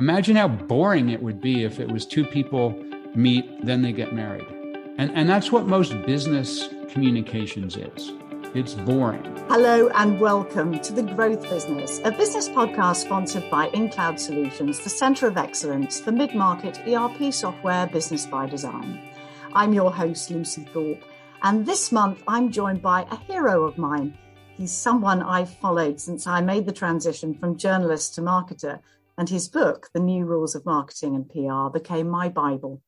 Imagine how boring it would be if it was two people meet, then they get married. And, and that's what most business communications is. It's boring. Hello and welcome to The Growth Business, a business podcast sponsored by InCloud Solutions, the Centre of Excellence for mid market ERP software business by design. I'm your host, Lucy Thorpe, and this month I'm joined by a hero of mine. He's someone I've followed since I made the transition from journalist to marketer and his book, The New Rules of Marketing and PR, became my Bible.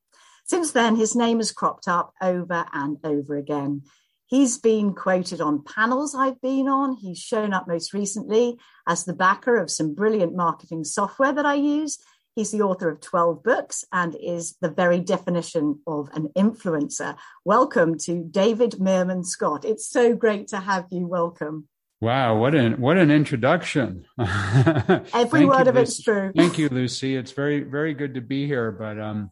Since then, his name has cropped up over and over again. He's been quoted on panels I've been on. He's shown up most recently as the backer of some brilliant marketing software that I use. He's the author of 12 books and is the very definition of an influencer. Welcome to David Meerman Scott. It's so great to have you. Welcome. Wow, what an what an introduction! Every word you, of it's true. Thank you, Lucy. It's very very good to be here. But um,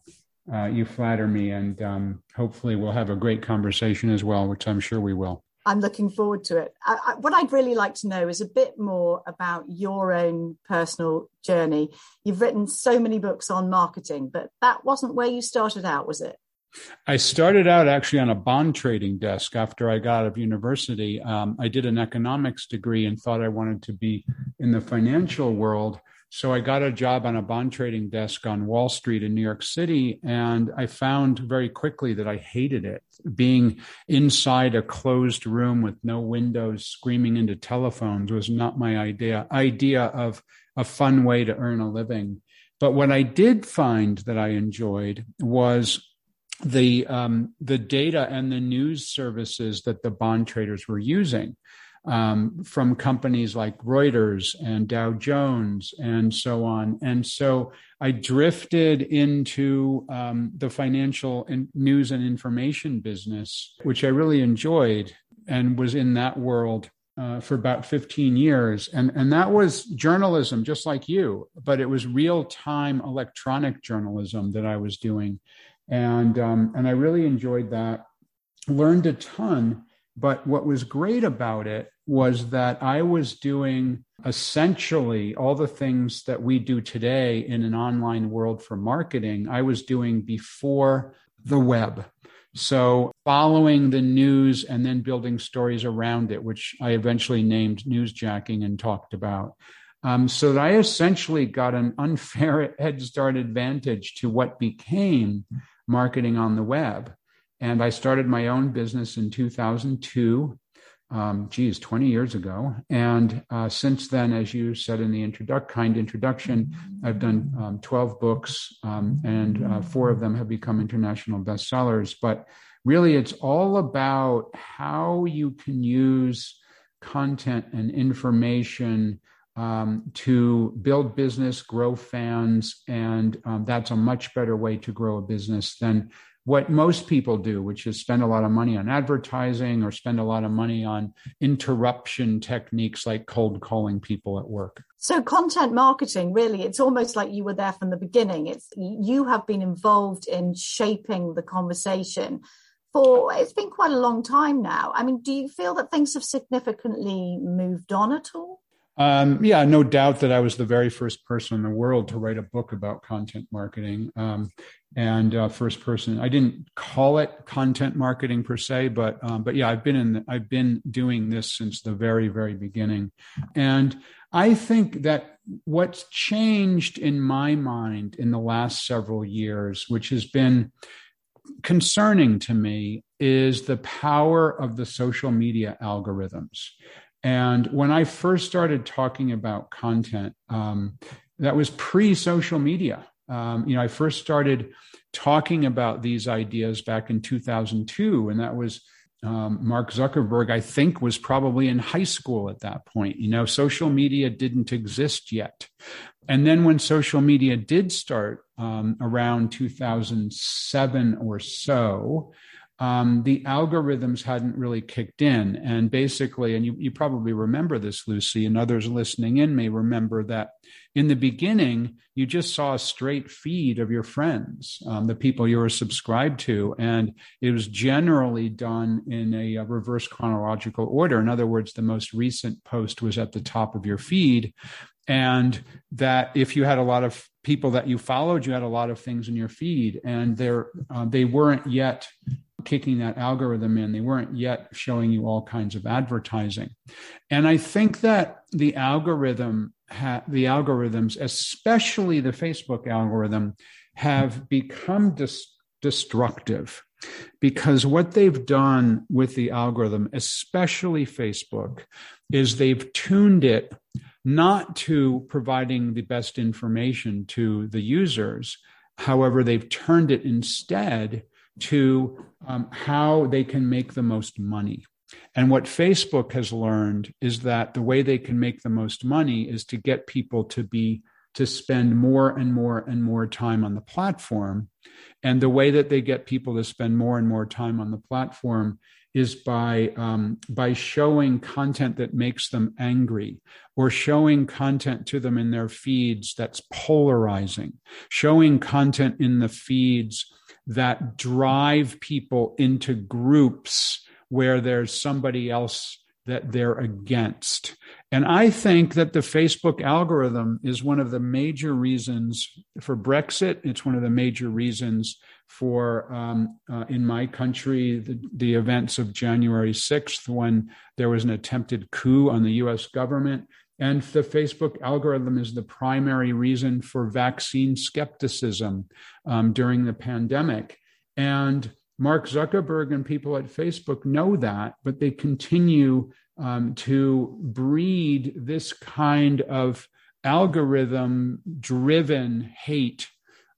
uh, you flatter me, and um, hopefully we'll have a great conversation as well, which I'm sure we will. I'm looking forward to it. I, I, what I'd really like to know is a bit more about your own personal journey. You've written so many books on marketing, but that wasn't where you started out, was it? I started out actually on a bond trading desk after I got out of university. Um, I did an economics degree and thought I wanted to be in the financial world. So I got a job on a bond trading desk on Wall Street in New York City. And I found very quickly that I hated it. Being inside a closed room with no windows, screaming into telephones was not my idea, idea of a fun way to earn a living. But what I did find that I enjoyed was the um, the data and the news services that the bond traders were using um, from companies like Reuters and Dow Jones and so on. And so I drifted into um, the financial and news and information business, which I really enjoyed and was in that world uh, for about 15 years. And, and that was journalism, just like you, but it was real time electronic journalism that I was doing and um, and I really enjoyed that. Learned a ton, but what was great about it was that I was doing essentially all the things that we do today in an online world for marketing. I was doing before the web. So, following the news and then building stories around it, which I eventually named newsjacking and talked about. Um, so that I essentially got an unfair head start advantage to what became marketing on the web. And I started my own business in 2002, um, geez, 20 years ago. And uh, since then, as you said in the introduc- kind introduction, I've done um, 12 books, um, and uh, four of them have become international bestsellers. But really, it's all about how you can use content and information um, to build business, grow fans, and um, that's a much better way to grow a business than what most people do, which is spend a lot of money on advertising or spend a lot of money on interruption techniques like cold calling people at work. So content marketing, really, it's almost like you were there from the beginning. It's you have been involved in shaping the conversation for it's been quite a long time now. I mean, do you feel that things have significantly moved on at all? Um, yeah, no doubt that I was the very first person in the world to write a book about content marketing. Um, and uh, first person, I didn't call it content marketing per se, but um, but yeah, I've been in, the, I've been doing this since the very very beginning, and I think that what's changed in my mind in the last several years, which has been concerning to me, is the power of the social media algorithms. And when I first started talking about content, um, that was pre social media. Um, you know, I first started talking about these ideas back in 2002, and that was um, Mark Zuckerberg, I think, was probably in high school at that point. You know, social media didn't exist yet. And then when social media did start um, around 2007 or so, um, the algorithms hadn't really kicked in. And basically, and you, you probably remember this, Lucy, and others listening in may remember that in the beginning, you just saw a straight feed of your friends, um, the people you were subscribed to. And it was generally done in a, a reverse chronological order. In other words, the most recent post was at the top of your feed. and that if you had a lot of people that you followed, you had a lot of things in your feed, and they're, uh, they weren't yet kicking that algorithm in. They weren't yet showing you all kinds of advertising. And I think that the algorithm, ha- the algorithms, especially the Facebook algorithm, have become dis- destructive because what they've done with the algorithm, especially Facebook, is they've tuned it not to providing the best information to the users. However, they've turned it instead to um, how they can make the most money. And what Facebook has learned is that the way they can make the most money is to get people to be to spend more and more and more time on the platform. And the way that they get people to spend more and more time on the platform is by um, by showing content that makes them angry or showing content to them in their feeds that's polarizing showing content in the feeds that drive people into groups where there's somebody else that they're against. And I think that the Facebook algorithm is one of the major reasons for Brexit. It's one of the major reasons for, um, uh, in my country, the, the events of January 6th, when there was an attempted coup on the US government. And the Facebook algorithm is the primary reason for vaccine skepticism um, during the pandemic. And Mark Zuckerberg and people at Facebook know that, but they continue um, to breed this kind of algorithm driven hate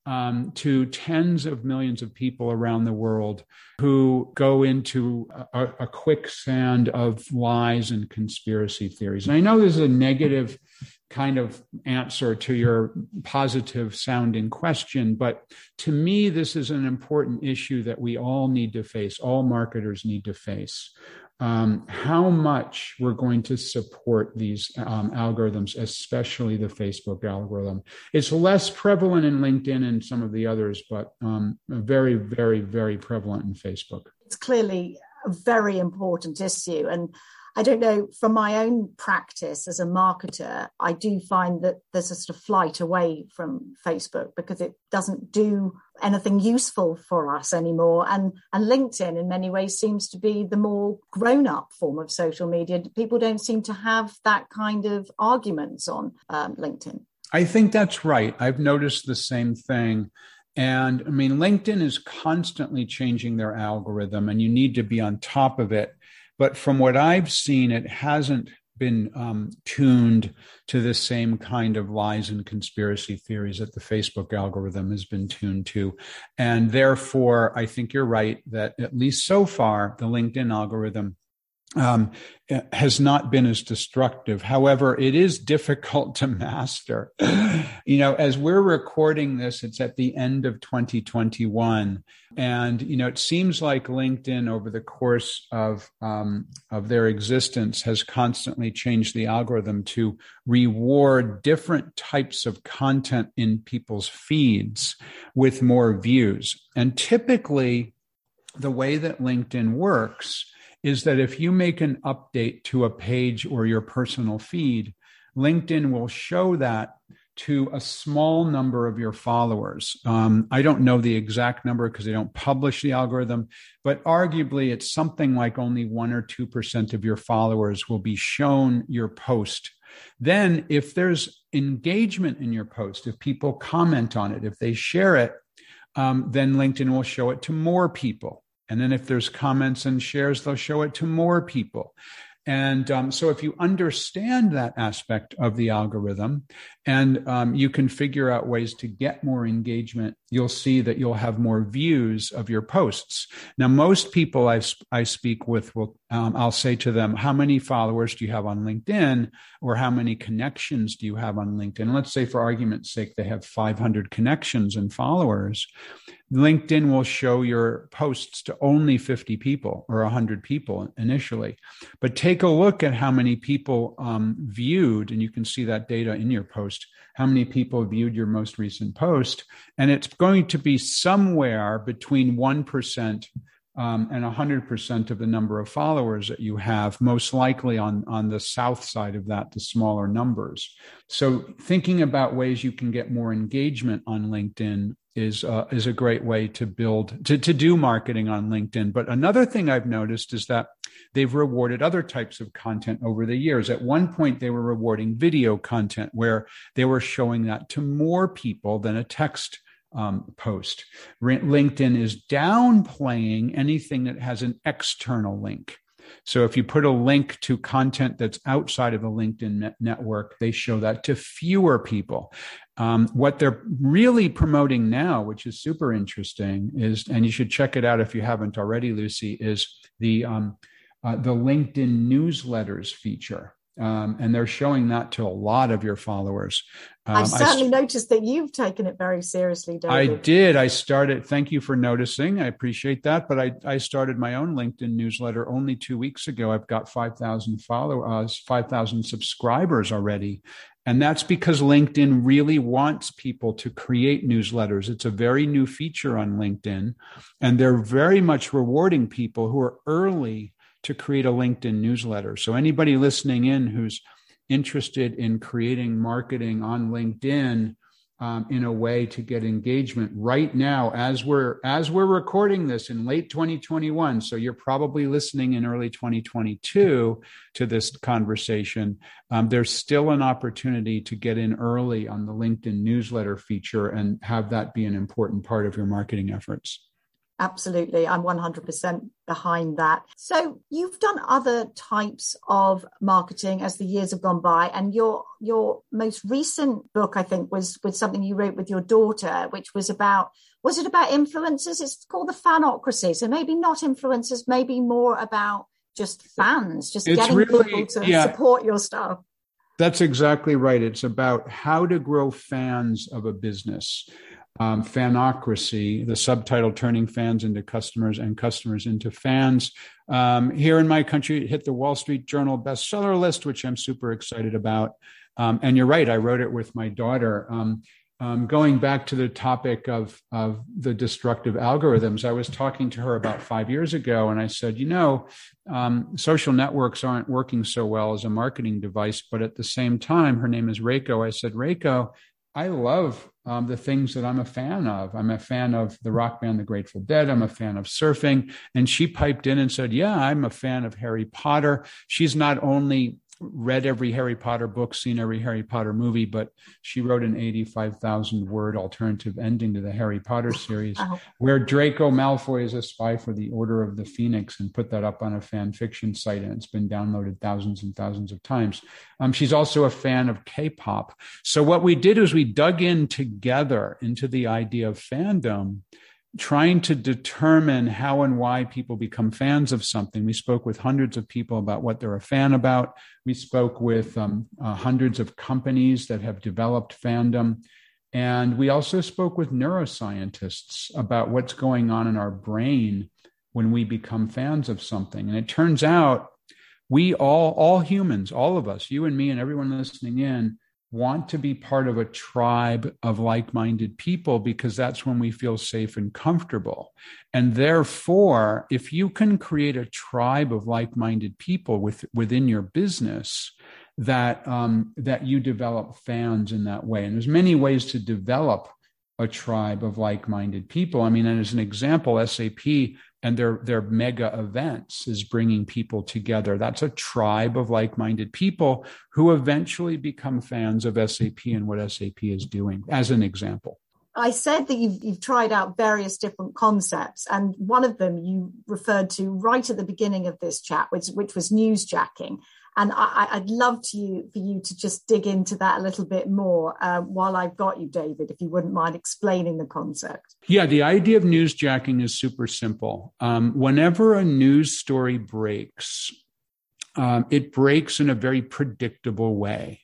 um, to tens of millions of people around the world who go into a, a, quicksand of lies and conspiracy theories. And I know this is a negative kind of answer to your positive sounding question, but to me, this is an important issue that we all need to face, all marketers need to face um, how much we're going to support these um, algorithms, especially the Facebook algorithm. It's less prevalent in LinkedIn and some of the others, but um, very, very, very prevalent in Facebook. It's clearly a very important issue. And I don't know, from my own practice as a marketer, I do find that there's a sort of flight away from Facebook because it doesn't do anything useful for us anymore. And, and LinkedIn, in many ways, seems to be the more grown up form of social media. People don't seem to have that kind of arguments on um, LinkedIn. I think that's right. I've noticed the same thing. And I mean, LinkedIn is constantly changing their algorithm, and you need to be on top of it. But from what I've seen, it hasn't been um, tuned to the same kind of lies and conspiracy theories that the Facebook algorithm has been tuned to. And therefore, I think you're right that at least so far, the LinkedIn algorithm um, has not been as destructive. However, it is difficult to master. you know, as we're recording this, it's at the end of 2021, and you know, it seems like LinkedIn, over the course of um, of their existence, has constantly changed the algorithm to reward different types of content in people's feeds with more views. And typically, the way that LinkedIn works is that if you make an update to a page or your personal feed, LinkedIn will show that to a small number of your followers. Um, I don't know the exact number because they don't publish the algorithm, but arguably it's something like only one or 2% of your followers will be shown your post. Then, if there's engagement in your post, if people comment on it, if they share it, um, then LinkedIn will show it to more people. And then if there's comments and shares, they'll show it to more people. And um, so, if you understand that aspect of the algorithm and um, you can figure out ways to get more engagement, you'll see that you'll have more views of your posts. Now, most people I, I speak with will, um, I'll say to them, How many followers do you have on LinkedIn? Or how many connections do you have on LinkedIn? Let's say, for argument's sake, they have 500 connections and followers. LinkedIn will show your posts to only 50 people or 100 people initially. But take a look at how many people um, viewed, and you can see that data in your post, how many people viewed your most recent post. And it's going to be somewhere between 1% um, and 100% of the number of followers that you have, most likely on, on the south side of that, the smaller numbers. So, thinking about ways you can get more engagement on LinkedIn is uh, is a great way to build to, to do marketing on LinkedIn. But another thing I've noticed is that they've rewarded other types of content over the years. At one point, they were rewarding video content where they were showing that to more people than a text um, post. LinkedIn is downplaying anything that has an external link. So if you put a link to content that's outside of the LinkedIn network, they show that to fewer people. Um, what they're really promoting now, which is super interesting, is and you should check it out if you haven't already, Lucy, is the um, uh, the LinkedIn newsletters feature. Um, and they're showing that to a lot of your followers. Um, I've certainly I, noticed that you've taken it very seriously, David. I did. I started. Thank you for noticing. I appreciate that. But I, I started my own LinkedIn newsletter only two weeks ago. I've got five thousand followers, five thousand subscribers already, and that's because LinkedIn really wants people to create newsletters. It's a very new feature on LinkedIn, and they're very much rewarding people who are early to create a LinkedIn newsletter. So anybody listening in who's interested in creating marketing on LinkedIn um, in a way to get engagement right now as we're as we're recording this in late 2021 so you're probably listening in early 2022 to this conversation um, there's still an opportunity to get in early on the linkedin newsletter feature and have that be an important part of your marketing efforts Absolutely. I'm 100% behind that. So you've done other types of marketing as the years have gone by and your your most recent book I think was with something you wrote with your daughter which was about was it about influencers? It's called the fanocracy. So maybe not influencers, maybe more about just fans, just it's getting really, people to yeah. support your stuff. That's exactly right. It's about how to grow fans of a business um, Fanocracy, the subtitle Turning Fans into Customers and Customers into Fans. Um, here in my country, it hit the Wall Street Journal bestseller list, which I'm super excited about. Um, and you're right, I wrote it with my daughter. Um, um, going back to the topic of, of the destructive algorithms, I was talking to her about five years ago, and I said, you know, um, social networks aren't working so well as a marketing device, but at the same time, her name is Reiko. I said, Reiko, I love um, the things that I'm a fan of. I'm a fan of the rock band The Grateful Dead. I'm a fan of surfing. And she piped in and said, Yeah, I'm a fan of Harry Potter. She's not only read every Harry Potter book, seen every Harry Potter movie, but she wrote an 85,000 word alternative ending to the Harry Potter series wow. where Draco Malfoy is a spy for the Order of the Phoenix and put that up on a fan fiction site and it's been downloaded thousands and thousands of times. Um, she's also a fan of K pop. So what we did is we dug in together into the idea of fandom trying to determine how and why people become fans of something. We spoke with hundreds of people about what they're a fan about. We spoke with um, uh, hundreds of companies that have developed fandom. And we also spoke with neuroscientists about what's going on in our brain when we become fans of something. And it turns out we all, all humans, all of us, you and me and everyone listening in, want to be part of a tribe of like minded people because that's when we feel safe and comfortable. And therefore, if you can create a tribe of like minded people with, within your business, that um, that you develop fans in that way. And there's many ways to develop a tribe of like-minded people. I mean, and as an example, SAP and their their mega events is bringing people together that's a tribe of like-minded people who eventually become fans of SAP and what SAP is doing as an example I said that you've, you've tried out various different concepts, and one of them you referred to right at the beginning of this chat, which, which was newsjacking. And I, would love to you for you to just dig into that a little bit more uh, while I've got you, David, if you wouldn't mind explaining the concept. Yeah, the idea of newsjacking is super simple. Um, whenever a news story breaks, um, it breaks in a very predictable way.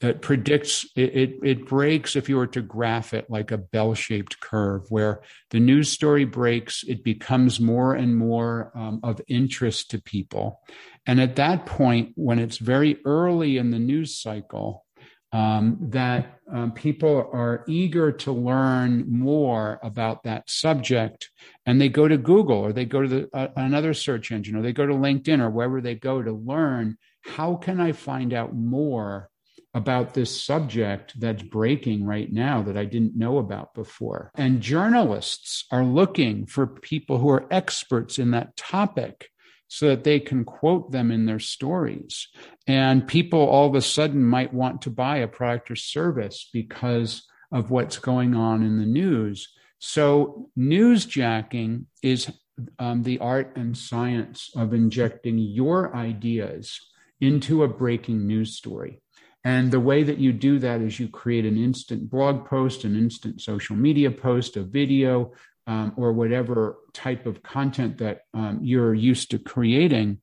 It predicts it, it, it breaks if you were to graph it like a bell-shaped curve where the news story breaks it becomes more and more um, of interest to people. And at that point when it's very early in the news cycle um, that um, people are eager to learn more about that subject and they go to google or they go to the, uh, another search engine or they go to linkedin or wherever they go to learn how can i find out more about this subject that's breaking right now that i didn't know about before and journalists are looking for people who are experts in that topic so that they can quote them in their stories. And people all of a sudden might want to buy a product or service because of what's going on in the news. So, newsjacking is um, the art and science of injecting your ideas into a breaking news story. And the way that you do that is you create an instant blog post, an instant social media post, a video, um, or whatever type of content that um, you're used to creating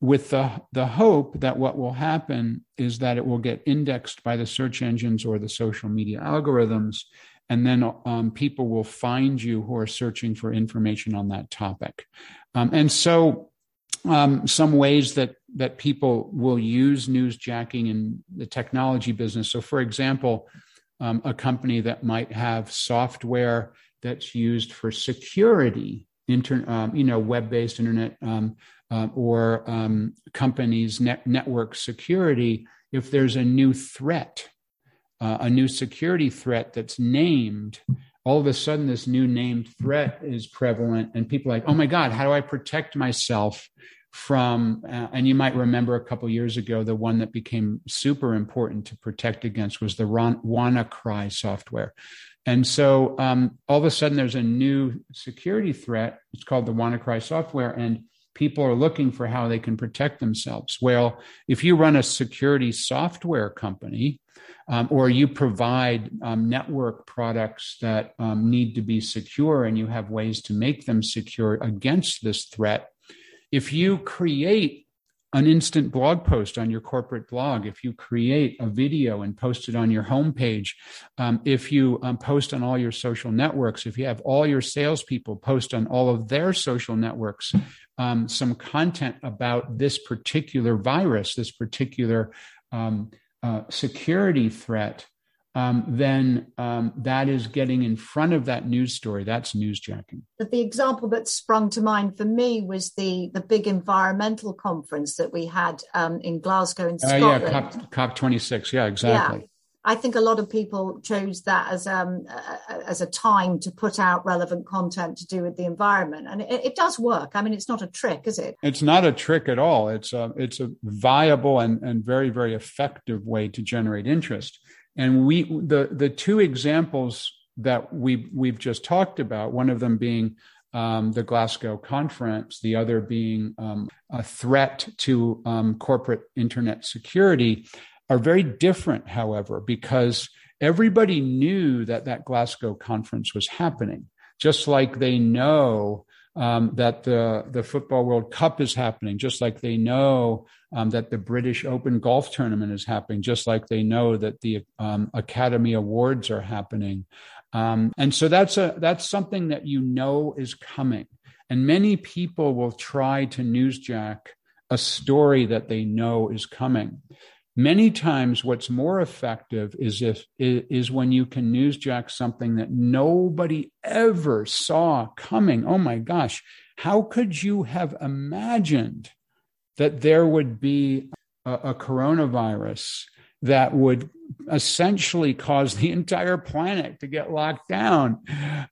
with the, the hope that what will happen is that it will get indexed by the search engines or the social media algorithms. And then um, people will find you who are searching for information on that topic. Um, and so um, some ways that that people will use newsjacking in the technology business so for example um, a company that might have software that's used for security, inter, um, you know, web-based internet um, uh, or um, companies' net, network security. If there's a new threat, uh, a new security threat that's named, all of a sudden this new named threat is prevalent, and people like, oh my God, how do I protect myself from uh, and you might remember a couple years ago the one that became super important to protect against was the Ron- WannaCry software and so um, all of a sudden, there's a new security threat. It's called the WannaCry software, and people are looking for how they can protect themselves. Well, if you run a security software company, um, or you provide um, network products that um, need to be secure, and you have ways to make them secure against this threat. If you create an instant blog post on your corporate blog, if you create a video and post it on your homepage, um, if you um, post on all your social networks, if you have all your salespeople post on all of their social networks, um, some content about this particular virus, this particular um, uh, security threat, um, then um, that is getting in front of that news story. That's newsjacking. The example that sprung to mind for me was the the big environmental conference that we had um, in Glasgow in Scotland. Uh, yeah, COP, COP 26. Yeah, exactly. Yeah. I think a lot of people chose that as um as a time to put out relevant content to do with the environment, and it, it, does work. I mean, it's not a trick, is it? It's not a trick at all. It's a it's a viable and and very very effective way to generate interest. And we the the two examples that we we've just talked about, one of them being um, the Glasgow conference, the other being um, a threat to um, corporate internet security, are very different, however, because everybody knew that that Glasgow conference was happening, just like they know um, that the, the Football World Cup is happening, just like they know um, that the British Open Golf Tournament is happening, just like they know that the um, Academy Awards are happening. Um, and so that's a that's something that you know is coming. And many people will try to newsjack a story that they know is coming. Many times, what's more effective is if is when you can newsjack something that nobody ever saw coming. Oh my gosh, how could you have imagined that there would be a, a coronavirus that would essentially cause the entire planet to get locked down.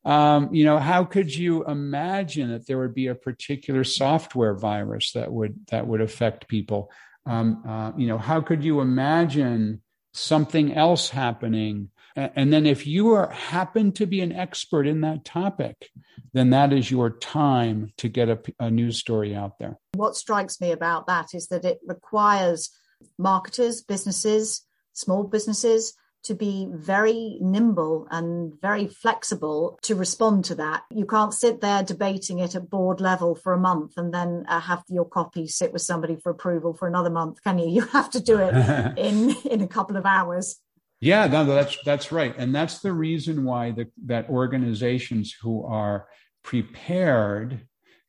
Um, you know, how could you imagine that there would be a particular software virus that would that would affect people? Um, uh, you know, how could you imagine something else happening? And then if you are happen to be an expert in that topic, then that is your time to get a, a news story out there. What strikes me about that is that it requires marketers, businesses, small businesses to be very nimble and very flexible to respond to that. You can't sit there debating it at board level for a month and then uh, have your copy sit with somebody for approval for another month, can you? You have to do it in in a couple of hours. Yeah, no, that's that's right, and that's the reason why the, that organizations who are prepared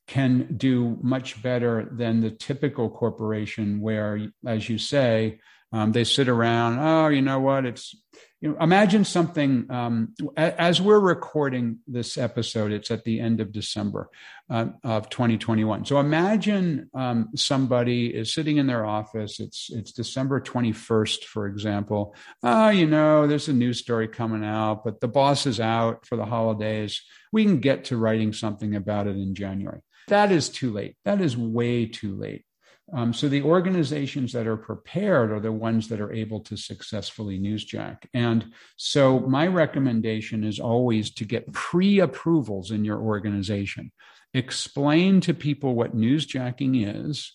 can do much better than the typical corporation, where, as you say, Um, they sit around. Oh, you know what? It's you know, imagine something um, as we're recording this episode. It's at the end of December uh, of 2021. So imagine um, somebody is sitting in their office. It's it's December 21st, for example. Oh, you know, there's a news story coming out, but the boss is out for the holidays. We can get to writing something about it in January. That is too late. That is way too late. Um, so the organizations that are prepared are the ones that are able to successfully newsjack. And so my recommendation is always to get pre-approvals in your organization. Explain to people what newsjacking is.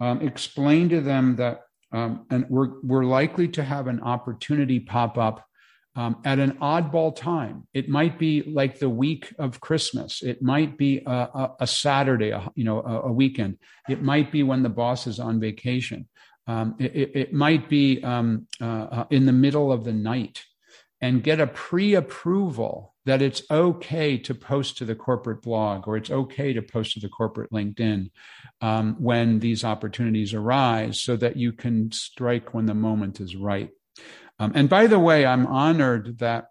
Um, explain to them that, um, and we're we're likely to have an opportunity pop up um, at an oddball time. It might be like the week of Christmas. It might be a, a, a Saturday, a, you know, a, weekend. It might be when the boss is on vacation. Um, it, it, might be um, uh, uh, in the middle of the night, and get a pre-approval that it's okay to post to the corporate blog or it's okay to post to the corporate LinkedIn um, when these opportunities arise, so that you can strike when the moment is right. Um, and by the way, I'm honored that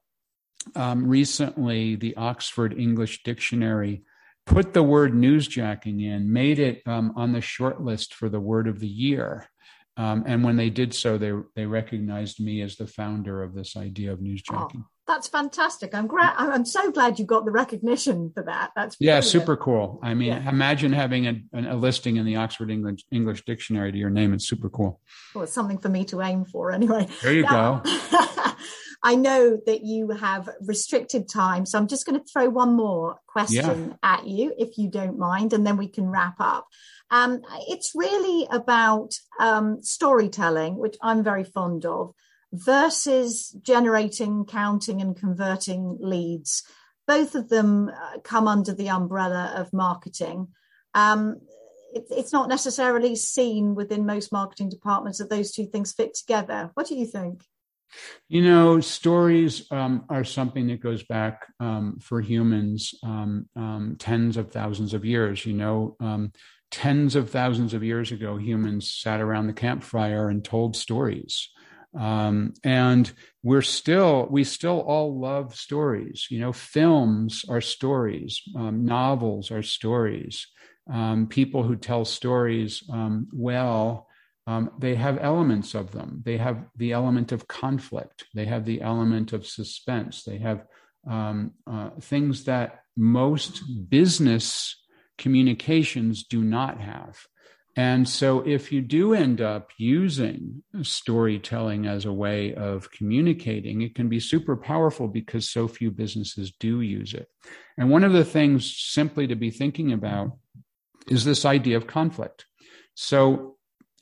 um, recently the Oxford English Dictionary put the word newsjacking in, made it um, on the short list for the word of the year. Um, and when they did so, they they recognized me as the founder of this idea of newsjacking. Oh, that's fantastic! I'm glad. I'm so glad you got the recognition for that. That's yeah, super cool. I mean, yeah. imagine having a, a, listing in the Oxford English English Dictionary to your name. It's super cool. Well, it's something for me to aim for, anyway. There you now, go. I know that you have restricted time, so I'm just going to throw one more question yeah. at you, if you don't mind, and then we can wrap up. Um, it's really about um, storytelling, which I'm very fond of, versus generating, counting, and converting leads. Both of them uh, come under the umbrella of marketing. Um, it, it's not necessarily seen within most marketing departments that those two things fit together. What do you think? You know, stories um, are something that goes back um, for humans um, um tens of thousands of years. You know, um, tens of thousands of years ago, humans sat around the campfire and told stories. Um, and we're still, we still all love stories. You know, films are stories, novels are stories. people who tell stories well um, they have elements of them. They have the element of conflict. They have the element of suspense. They have um, uh, things that most business communications do not have. And so, if you do end up using storytelling as a way of communicating, it can be super powerful because so few businesses do use it. And one of the things simply to be thinking about is this idea of conflict. So,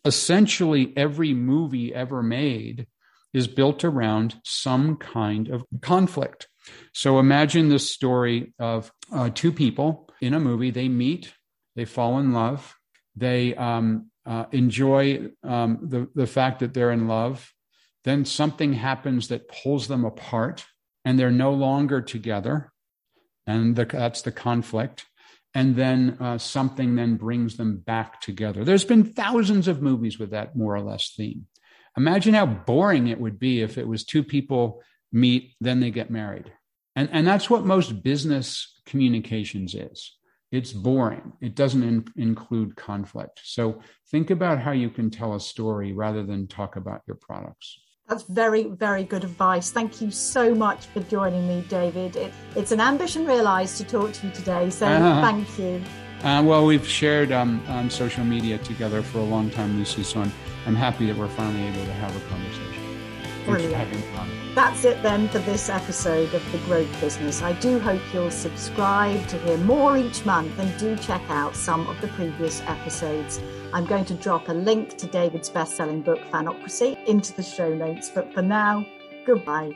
essentially every movie ever made is built around some kind of conflict. So imagine this story of uh, two people in a movie. They meet, they fall in love, they um, uh, enjoy um, the, the fact that they're in love. Then something happens that pulls them apart, and they're no longer together. And the, that's the conflict and then uh, something then brings them back together. There's been thousands of movies with that more or less theme. Imagine how boring it would be if it was two people meet, then they get married. And, and that's what most business communications is. It's boring. It doesn't in, include conflict. So think about how you can tell a story rather than talk about your products. That's very, very good advice. Thank you so much for joining me, David. It, it's an ambition realised to talk to you today, so uh-huh. thank you. Uh, well, we've shared um, on social media together for a long time, Lucy, so I'm, I'm happy that we're finally able to have a conversation. Brilliant. That's it then for this episode of The Growth Business. I do hope you'll subscribe to hear more each month and do check out some of the previous episodes. I'm going to drop a link to David's best selling book, Fanocracy, into the show notes. But for now, goodbye.